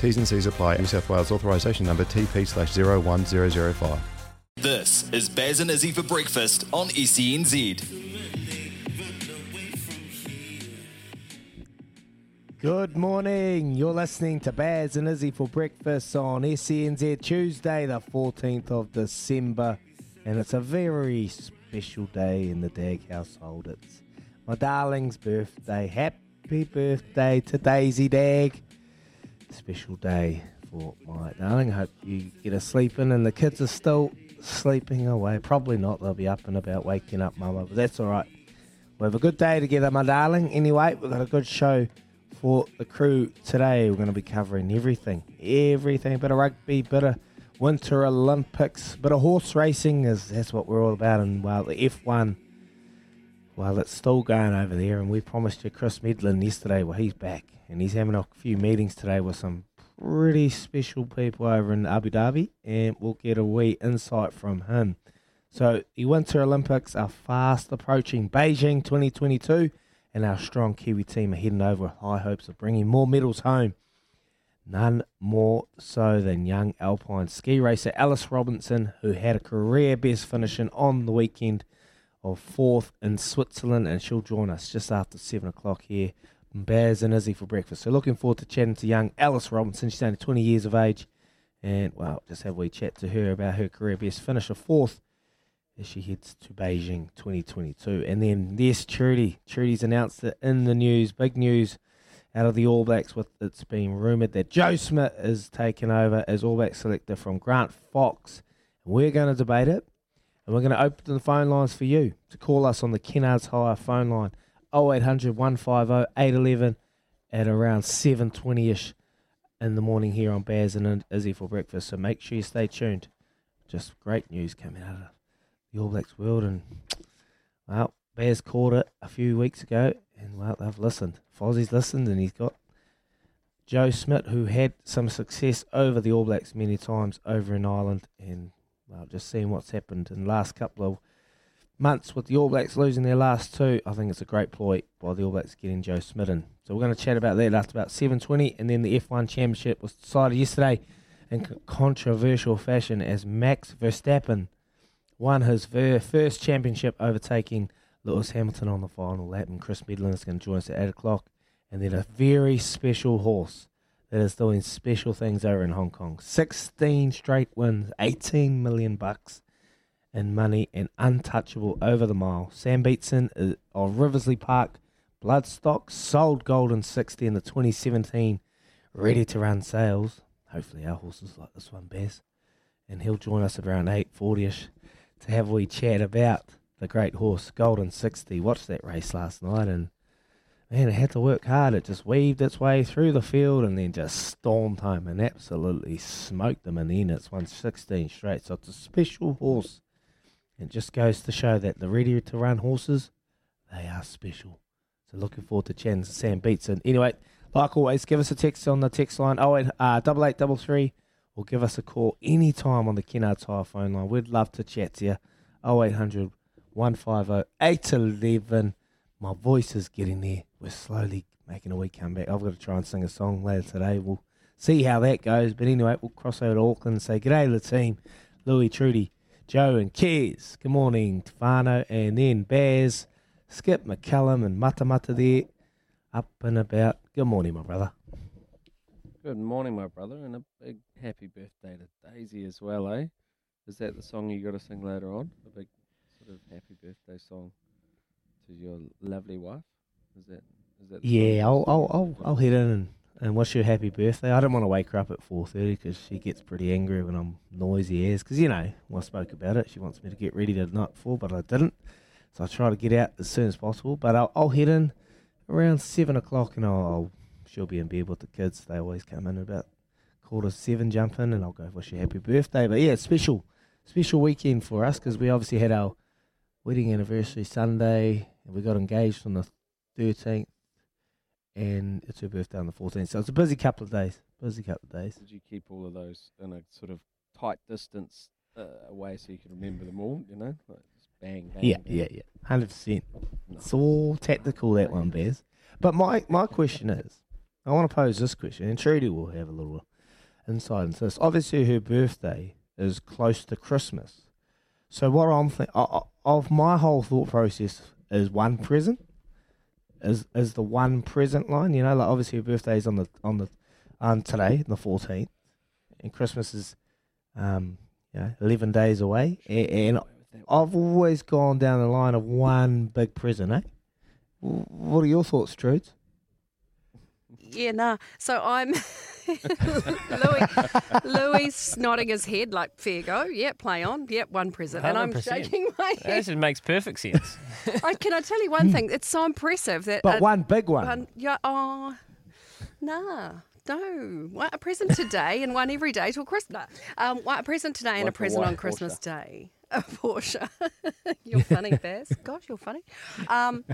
T's and C's apply. New South Wales authorisation number TP slash 01005. This is Baz and Izzy for breakfast on E SENZ. Good morning. You're listening to Baz and Izzy for breakfast on SENZ Tuesday, the 14th of December. And it's a very special day in the Dagg household. It's my darling's birthday. Happy birthday to Daisy Dagg. Special day for my darling. Hope you get a sleep in and the kids are still sleeping away. Probably not. They'll be up and about waking up, mama. But that's all right. We'll have a good day together, my darling. Anyway, we've got a good show for the crew today. We're going to be covering everything, everything, bit of rugby, bit of Winter Olympics, bit of horse racing. Is that's what we're all about. And while the F1, well, it's still going over there. And we promised you Chris Medland yesterday. Well, he's back, and he's having a few meetings today with some pretty special people over in Abu Dhabi, and we'll get a wee insight from him. So the Winter Olympics are fast approaching Beijing 2022 and our strong Kiwi team are heading over with high hopes of bringing more medals home. None more so than young alpine ski racer Alice Robinson, who had a career best finishing on the weekend of fourth in Switzerland, and she'll join us just after seven o'clock here. Baz and Izzy for breakfast. So looking forward to chatting to young Alice Robinson. She's only 20 years of age, and well, just have we chat to her about her career best finish of fourth as she heads to Beijing 2022. And then, yes, Trudy. Trudy's announced it in the news. Big news out of the All Blacks with it's been rumoured that Joe Schmidt is taking over as All Black selector from Grant Fox. We're going to debate it. And we're going to open the phone lines for you to call us on the Kennards Hire phone line 0800 150 811 at around 7.20 ish in the morning here on Baz and Izzy for breakfast. So make sure you stay tuned. Just great news coming out of the All Blacks world. And, well, Bears called it a few weeks ago, and, well, they've listened. Fozzie's listened, and he's got Joe Schmidt, who had some success over the All Blacks many times over in Ireland. And, well, just seeing what's happened in the last couple of months with the All Blacks losing their last two, I think it's a great ploy by the All Blacks getting Joe Schmidt in. So we're going to chat about that after about 7.20, and then the F1 Championship was decided yesterday in controversial fashion as Max Verstappen – won his first championship, overtaking Lewis Hamilton on the final lap. And Chris Medland is going to join us at 8 o'clock. And then a very special horse that is doing special things over in Hong Kong. 16 straight wins, 18 million bucks in money, and untouchable over the mile. Sam Beatson uh, of Riversley Park, Bloodstock, sold Golden 60 in the 2017 ready to run sales. Hopefully, our horses like this one best. And he'll join us around 8.40 ish to have a wee chat about the great horse Golden 60. Watched that race last night and man, it had to work hard. It just weaved its way through the field and then just stormed home and absolutely smoked them And then. It's won 16 straight. So it's a special horse. It just goes to show that the ready to run horses, they are special. So looking forward to chatting to Sam Beatson. Anyway, like always, give us a text on the text line 08, uh, 8833 or give us a call anytime on the Kennards Hire phone line. We'd love to chat to you. 0800 150 811. My voice is getting there. We're slowly making a wee comeback. I've got to try and sing a song later today. We'll see how that goes. But anyway, we'll cross over to Auckland and say g'day the team. Louis, Trudy, Joe, and Kez. Good morning, Tefano, and then Baz, Skip, McCullum, and Mata Mata there. Up and about. Good morning, my brother. Good morning, my brother, and a big happy birthday to Daisy as well, eh? Is that the song you got to sing later on? A big sort of happy birthday song to your lovely wife. Is that? Is that? Yeah, I'll? I'll I'll, I'll head in and, and wish her happy birthday. I don't want to wake her up at four thirty because she gets pretty angry when I'm noisy as. Because you know, when I spoke about it, she wants me to get ready the night before, but I didn't. So I try to get out as soon as possible. But I'll, I'll head in around seven o'clock, and I'll, I'll she'll be in bed with the kids. They always come in about quarter to seven, jump in, and I'll go wish her happy birthday. But yeah, it's special, special weekend for us because we obviously had our wedding anniversary Sunday, and we got engaged on the thirteenth and it's her birthday on the 14th. So it's a busy couple of days. Busy couple of days. Did you keep all of those in a sort of tight distance uh, away so you can remember them all? You know, like just bang, bang. Yeah, bang. yeah, yeah. 100%. No. It's all tactical, that one, Bears. But my, my question is I want to pose this question, and Trudy will have a little insight into this. Obviously, her birthday is close to Christmas. So, what I'm thinking of my whole thought process is one present. Is is the one present line? You know, like obviously her birthday is on the on the on today, the fourteenth, and Christmas is, um, you know, eleven days away. And, and I've always gone down the line of one big present, eh? What are your thoughts, Trudes? Yeah, nah. So I'm Louis. Louis nodding his head like fair go. Yep, play on. Yep, one present, and I'm 100%. shaking my That head. just makes perfect sense. I, can I tell you one thing? It's so impressive that. But uh, one big one. one- yeah. Oh, nah. No, one, a present today and one every day till Christmas. Um, one, a present today and Like a a present on Christmas Porsche. Day. A Porsche. you're funny, Baz. Gosh, you're funny. Um,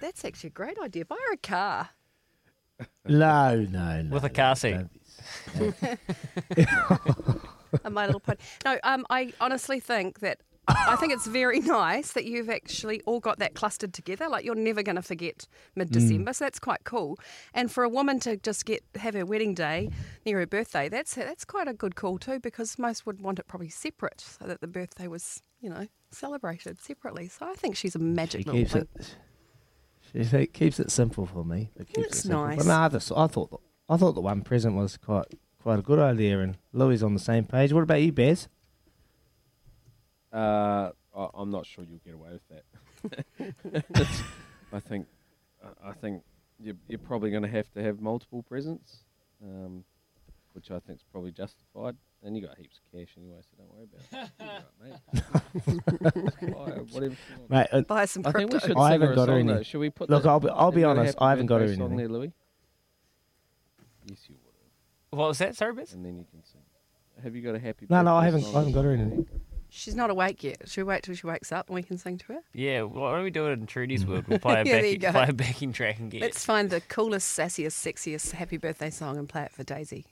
that's actually a great idea. Buy her a car. No, no, no. With a car seat. don't a My Little Pony. No, um, I honestly think that I think it's very nice that you've actually all got that clustered together. Like you're never going to forget mid December, so that's quite cool. And for a woman to just get have her wedding day near her birthday, that's that's quite a good call too, because most would want it probably separate, so that the birthday was you know celebrated separately. So I think she's a magic She little keeps thing. it. She say- keeps it simple for me. It keeps That's it simple. nice. But no, I, just, I thought the, I thought the one present was quite quite a good idea, and Louis on the same page. What about you, Bez? Uh, I- I'm not sure you'll get away with that. I think, I- I think you're, you're probably going to have to have multiple presents, um, which I think is probably justified. And you got heaps of cash anyway, so don't worry about it. You'll be mate. Buy whatever you want. Mate, it, Buy some I think we crypto. should I sing haven't her a got her song, any- though. Should we put Look, the- I'll be- I'll have be you got a honest, happy I haven't got her birthday song anything. there, Louis? Yes, you would have. what was that, sorry, Biz? And then you can sing. Have you got a happy no, no, I haven't. I haven't got her that you anything. She's not awake yet. Should we wait till she wakes up and we can sing to her? Yeah, why don't we do it in Trudy's world? We'll play a, Yeah, there you backing, go. play a backing track and get Let's find the coolest, sassiest, sexiest happy birthday song and play it for Daisy.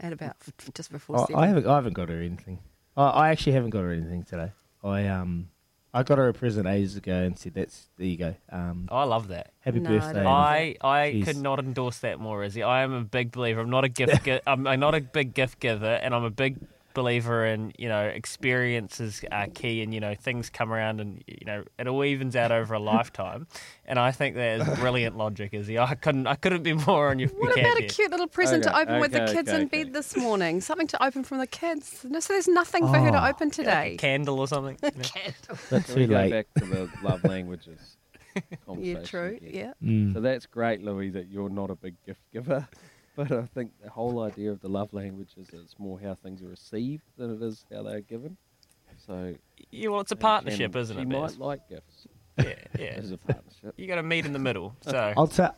At about just before I, seven. I haven't. I haven't got her anything. I, I actually haven't got her anything today. I um, I got her a present ages ago and said, "That's there you go. Um, I love that. happy No, I birthday." don't. I I Jeez. could not endorse that more, Izzy. I am a big believer. I'm not a gift. gi- I'm, I'm not a big gift giver, and I'm a big believer in you know experiences are key, and you know things come around, and you know it all evens out over a lifetime. And I think that is brilliant logic, Izzy. I couldn't I couldn't be more on your. What your about a camp cute little present Okay, to open with the kids okay, in okay. bed this morning? Something to open from the kids. No, so there's nothing for her to Oh. open here. Like a today. candle or something. you know? That's Can we too go late. back to the love languages yeah, true. again? Yeah. Mm. So that's great, Louis, that you're not a big gift giver. But I think the whole idea of the love language is that it's more how things are received than it is how they're given. So Yeah, well, it's a and partnership, isn't she it? might like gifts Yeah, yeah. as a partnership. You got to meet in the middle. So I'll tell.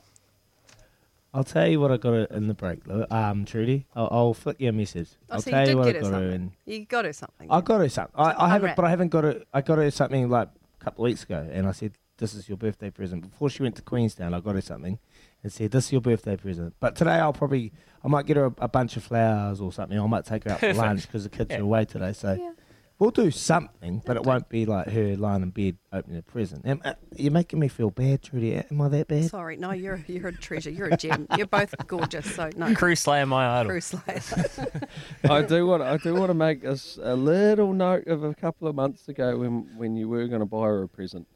I'll tell you what I got in the break, Um, Trudy, I'll, I'll flick you a message. Oh, I'll so tell you you did what I get her got her something. in. You got her something. I got her something. I, I haven't, but I haven't got her. I got her something like a couple of weeks ago, and I said, "This is your birthday present." Before she went to Queenstown, I got her something, and said, "This is your birthday present." But today, I'll probably, I might get her a, a bunch of flowers or something. I might take her out for lunch because the kids Yeah. are away today. So Yeah. we'll do something, but it won't be like her lying in bed opening a present. Am, uh, you're making me feel bad, Trudy. Am I that bad? Sorry, no, you're you're a treasure. You're a gem. You're both gorgeous. So no, Crew Slayer, my idol. Crew Slayer. I do want I do want to make a little note of a couple of months ago when when you were going to buy her a present.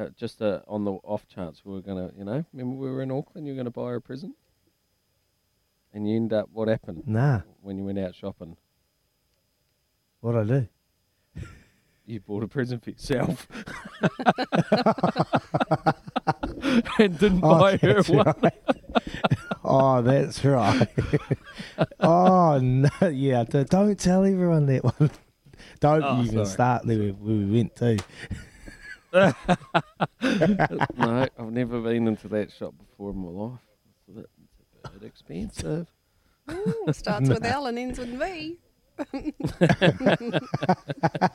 Uh, just uh, on the off chance we were going to, you know, remember we were in Auckland, you were going to buy her a present, and you end up what happened Nah. when you went out shopping? What I do? You bought a present for yourself. and didn't Oh, buy her that's one. right. oh, that's right. oh no, yeah. d- Don't tell everyone that one. Don't Oh, even sorry. start there where we went to. No, I've never been into that shop before in my life. It's a bit, it's a bit expensive. Ooh, starts with L and ends with V.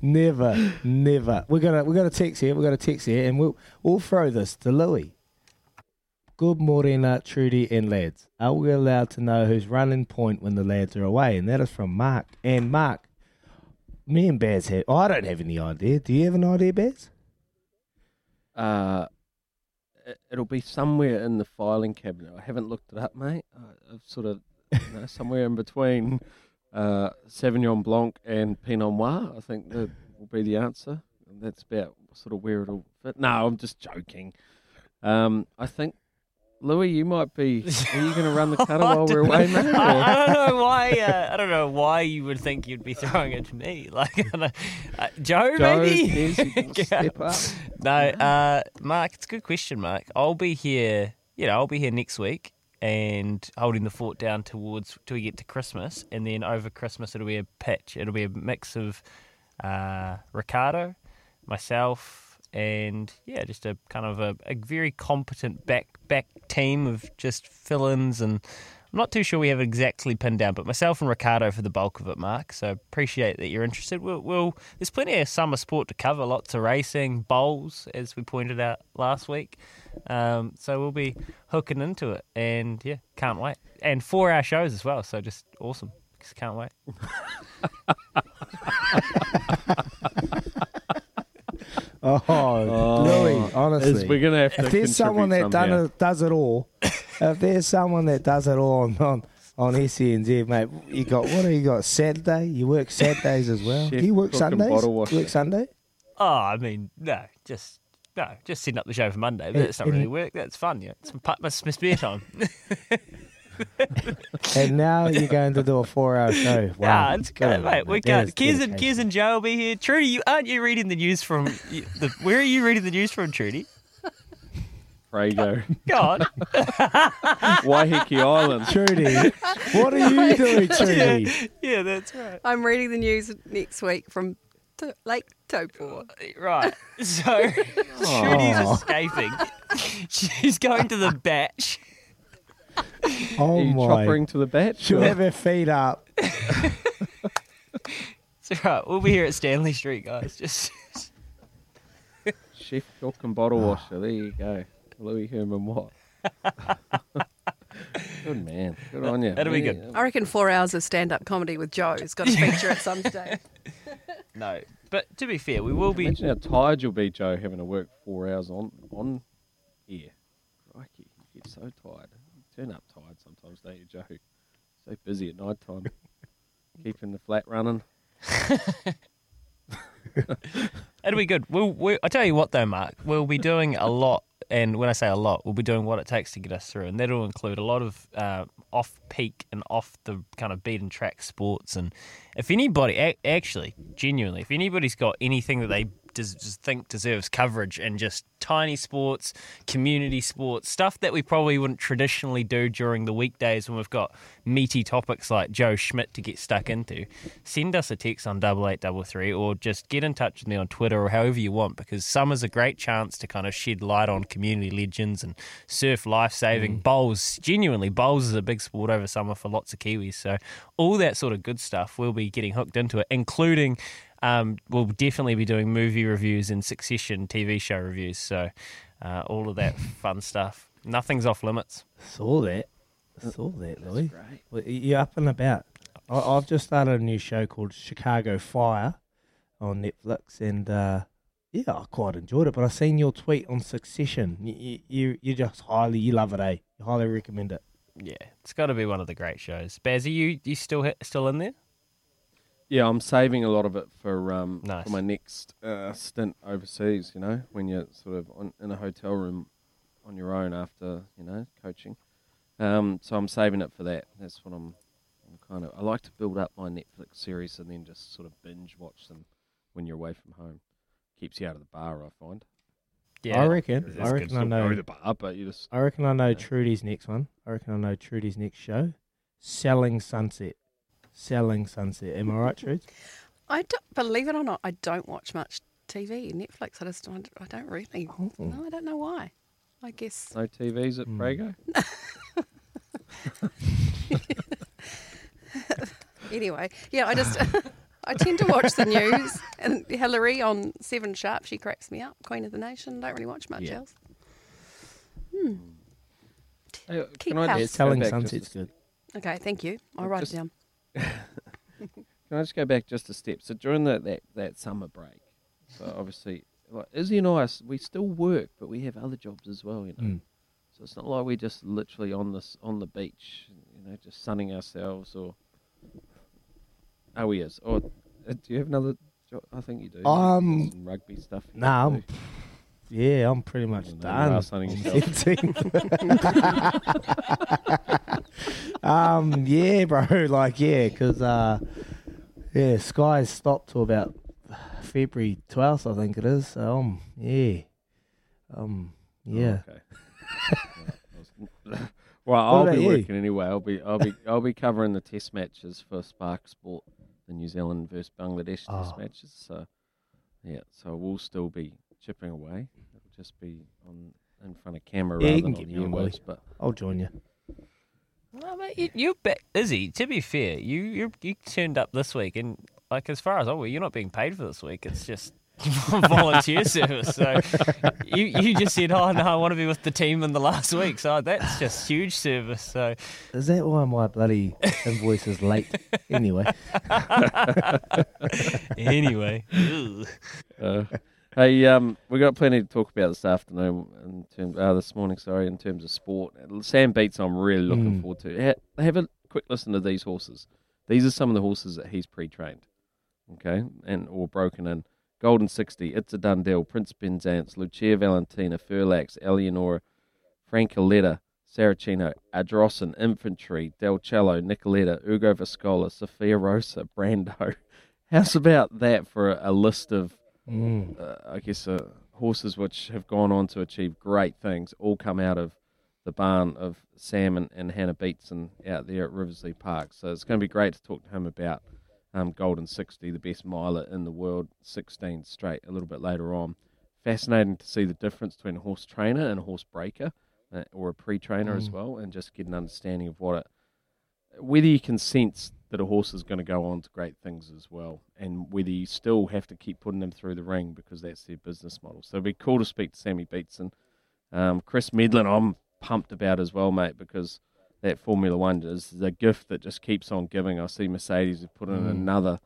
Never, never. We're gonna we're gonna text here. We're gonna text here, and we'll we'll throw this to Louis. Good morning, uh, Trudy and lads. Are we allowed to know who's running point when the lads are away? And that is from Mark. And Mark, me and Baz have. Oh, I don't have any idea. Do you have an idea, Baz? Uh, it, it'll be somewhere in the filing cabinet. I haven't looked it up, mate. I've sort of, you know, somewhere in between uh, Sauvignon Blanc and Pinot Noir, I think that will be the answer. And that's about sort of where it'll fit. No, I'm just joking. Um, I think, Louis, you might be. Are you going to run the cutter while we're away, mate? I, I don't know why. Uh, I don't know why you would think you'd be throwing it to me. Like uh, Joe, Joe, maybe. step up. No, uh, Mark, it's a good question, Mark. I'll be here. You know, I'll be here next week and holding the fort down towards till we get to Christmas, and then over Christmas it'll be a pitch. It'll be a mix of uh, Ricardo, myself, and yeah, just a kind of a, a very competent back back team of just fill-ins and. I'm not too sure we have exactly pinned down, but myself and Ricardo for the bulk of it, Mark. So appreciate that you're interested. We'll, we'll there's plenty of summer sport to cover, lots of racing, bowls, as we pointed out last week. Um, so we'll be hooking into it, and yeah, can't wait. And four hour shows as well, so just awesome. Just can't wait. Oh, oh, Louis, honestly, is we're gonna have to if there's someone that done it, does it all, if there's someone that does it all on on, on SENZ, mate, you got what have you got? Saturday, you work Saturdays as well. Chef Do you work cook and Sundays? bottle You work Sunday? Oh, I mean, no, just no, just setting up the show for Monday. But And- that's not really work. That's fun. Yeah, it's my, my, my spare time. and now you're going to do a four-hour show. Wow, Yeah, it's Good mate. you, We That got is Kez and dedication. Kez and Joe will be here. Trudy, you aren't you reading the news from? The, where are you reading the news from, Trudy? Prego. God, Waiheke Island. Trudy, what are you doing, Trudy? yeah, that's right. I'm reading the news next week from to- Lake Taupo. Uh, right. So Trudy's escaping. She's going to the batch. Oh Are you my! choppering to the bat? She'll have her feet up. It's all right. We'll be here at Stanley Street, guys. Just Chef cook and bottle ah. washer. There you go. Louis Herman Watt. good man. Good on you. That'll be good. I reckon four hours of stand-up comedy with Joe has got a feature at some stage. no. But to be fair, we will be. Imagine how tired you'll be, Joe, having to work four hours on on here. Crikey, you get so tired. You turn up tired sometimes, don't you, Joe? So busy at night time. Keeping the flat running. It'll be good. We'll, we I tell you what, though, Mark, we'll be doing a lot, and when I say a lot, we'll be doing what it takes to get us through, and that'll include a lot of uh, off-peak and off the kind of beaten track sports. And if anybody, a- actually, genuinely, if anybody's got anything that they des- just think deserves coverage and just tiny sports, community sports, stuff that we probably wouldn't traditionally do during the weekdays when we've got meaty topics like Joe Schmidt to get stuck into, send us a text on double eight double three or just get in touch with me on Twitter or however you want because summer's a great chance to kind of shed light on community legends and surf life saving mm. bowls. Genuinely, bowls is a big sport over summer for lots of Kiwis. So all that sort of good stuff, we'll be getting hooked into it, including um, we'll definitely be doing movie reviews and Succession TV show reviews. So uh, all of that fun stuff. Nothing's off limits. Saw that. Saw that, Louis. Well, You're up and about. I, I've just started a new show called Chicago Fire on Netflix, and uh, yeah, I quite enjoyed it. But I seen your tweet on Succession. You, you, you, you just highly, you love it, eh? You highly recommend it. Yeah, it's got to be one of the great shows. Baz, are you you still still in there? Yeah, I'm saving a lot of it for um Nice. for my next uh, stint overseas. You know, when you're sort of on, in a hotel room on your own after you know coaching. Um, so I'm saving it for that. That's what I'm, I'm kind of I like to build up my Netflix series and then just sort of binge watch them when you're away from home. Keeps you out of the bar, I find. Yeah, I reckon. I reckon I know. to the bar, but you just I reckon I know Yeah. Trudy's next one. I reckon I know Trudy's next show. Selling Sunset. Selling Sunset. Am I right, Trudy? I don't, believe it or not, I don't watch much TV, Netflix. I just don't, I don't really. Oh. No, I don't know why. I guess no TVs at Hmm. Brago. anyway. Yeah, I just I tend to watch the news and Hillary on Seven Sharp. She cracks me up. Queen of the Nation. Don't really watch much Yeah. else. Hey, Keep can I house. Just go Selling back Sunset's good. Okay, thank you. I'll write Just- it down. Can I just go back just a step? So during the, that that summer break, so obviously, like Izzy and I, we still work, but we have other jobs as well, you know. Mm. So it's not like we're just literally on this on the beach, you know, just sunning ourselves or. Oh, he is. Or uh, do you have another job? I think you do. Um, Some rugby stuff. you Nah, yeah, I'm pretty much I know, you done. are sunning on yourself. 17th. um, yeah, bro. Like, yeah, because uh, yeah, skies stopped to about February 12th, I think it is. So, um, yeah, um, yeah. Oh, okay. well, I'll about be you? working anyway. I'll be I'll be I'll be covering the test matches for Spark Sport, the New Zealand versus Bangladesh test Oh. matches. So yeah, so we'll still be chipping away. It'll just be on in front of camera Yeah, rather than get on me on, the Willie. But I'll join you. Well, mate, you, you're back, Izzy. To be fair, you you you turned up this week, and like as far as I'm aware, you're not being paid for this week. It's just volunteer service. So you you just said, "Oh no, I want to be with the team in the last week." So that's just huge service. So Is that why my bloody invoice is late? Anyway, anyway, ugh. uh, hey, um, we got plenty to talk about this afternoon in terms uh, this morning. Sorry, in terms of sport. Sam Beats, I'm really looking Mm. forward to. Ha- have a quick listen to these horses. These are some of the horses that he's pre-trained, okay, and or broken in. Golden Sixty, It's a Dundeel, Prince Penzance, Lucia Valentina, Furlax, Eleonora, Francoletta, Saracino, Adrossan, Infantry, Del Cello, Nicoletta, Ugo Viscola, Sophia Rosa, Brando. How's about that for a, a list of mm. uh, I guess, uh, horses which have gone on to achieve great things all come out of the barn of Sam and, and Hannah Beatson out there at Riversley Park. So it's going to be great to talk to him about um, Golden 60, the best miler in the world, 16 straight, a little bit later on. Fascinating to see the difference between a horse trainer and a horse breaker, uh, or a pre-trainer as Mm. well, and just get an understanding of what it, whether you can sense that a horse is going to go on to great things as well, and whether you still have to keep putting them through the ring because that's their business model. So it'd be cool to speak to Sammy Beatson. Um, Chris Medland, I'm pumped about as well, mate, because that Formula One is the gift that just keeps on giving. I see Mercedes have put in Mm. another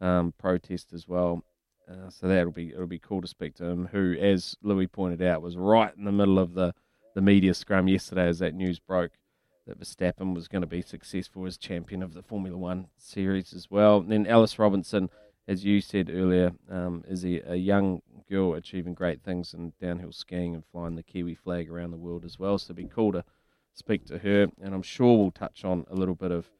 um, protest as well. Uh, so that'll be it'll be cool to speak to him. Who, as Louis pointed out, was right in the middle of the, the media scrum yesterday as that news broke that Verstappen was going to be successful as champion of the Formula One series as well. And then Alice Robinson, as you said earlier, um, is a, a young girl achieving great things in downhill skiing and flying the Kiwi flag around the world as well. So it'd be cool to speak to her. And I'm sure we'll touch on a little bit of,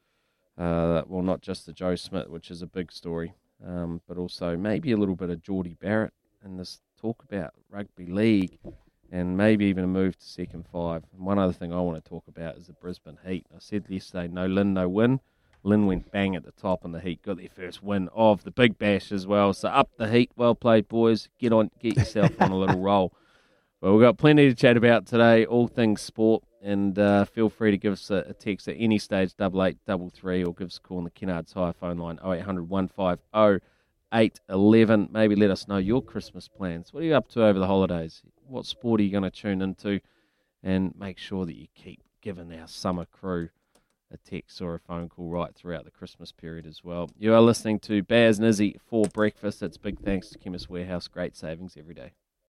uh, well, not just the Joe Schmidt, which is a big story, um, but also maybe a little bit of Jordie Barrett and this talk about rugby league and maybe even a move to second five. And one other thing I want to talk about is the Brisbane Heat. I said yesterday, no Lynn, no win. Lynn went bang at the top, and the Heat got their first win of the Big Bash as well. So up the Heat, well played, boys. Get on, get yourself on a little roll. Well, we've got plenty to chat about today, all things sport, and uh, feel free to give us a, a text at any stage, double eight double three, or give us a call on the Kennards Hire phone line, 0800 150 811. Maybe let us know your Christmas plans. What are you up to over the holidays? What sport are you going to tune into? And make sure that you keep giving our summer crew a text or a phone call right throughout the Christmas period as well. You are listening to Baz and for breakfast. It's big thanks to Chemist Warehouse. Great savings every day.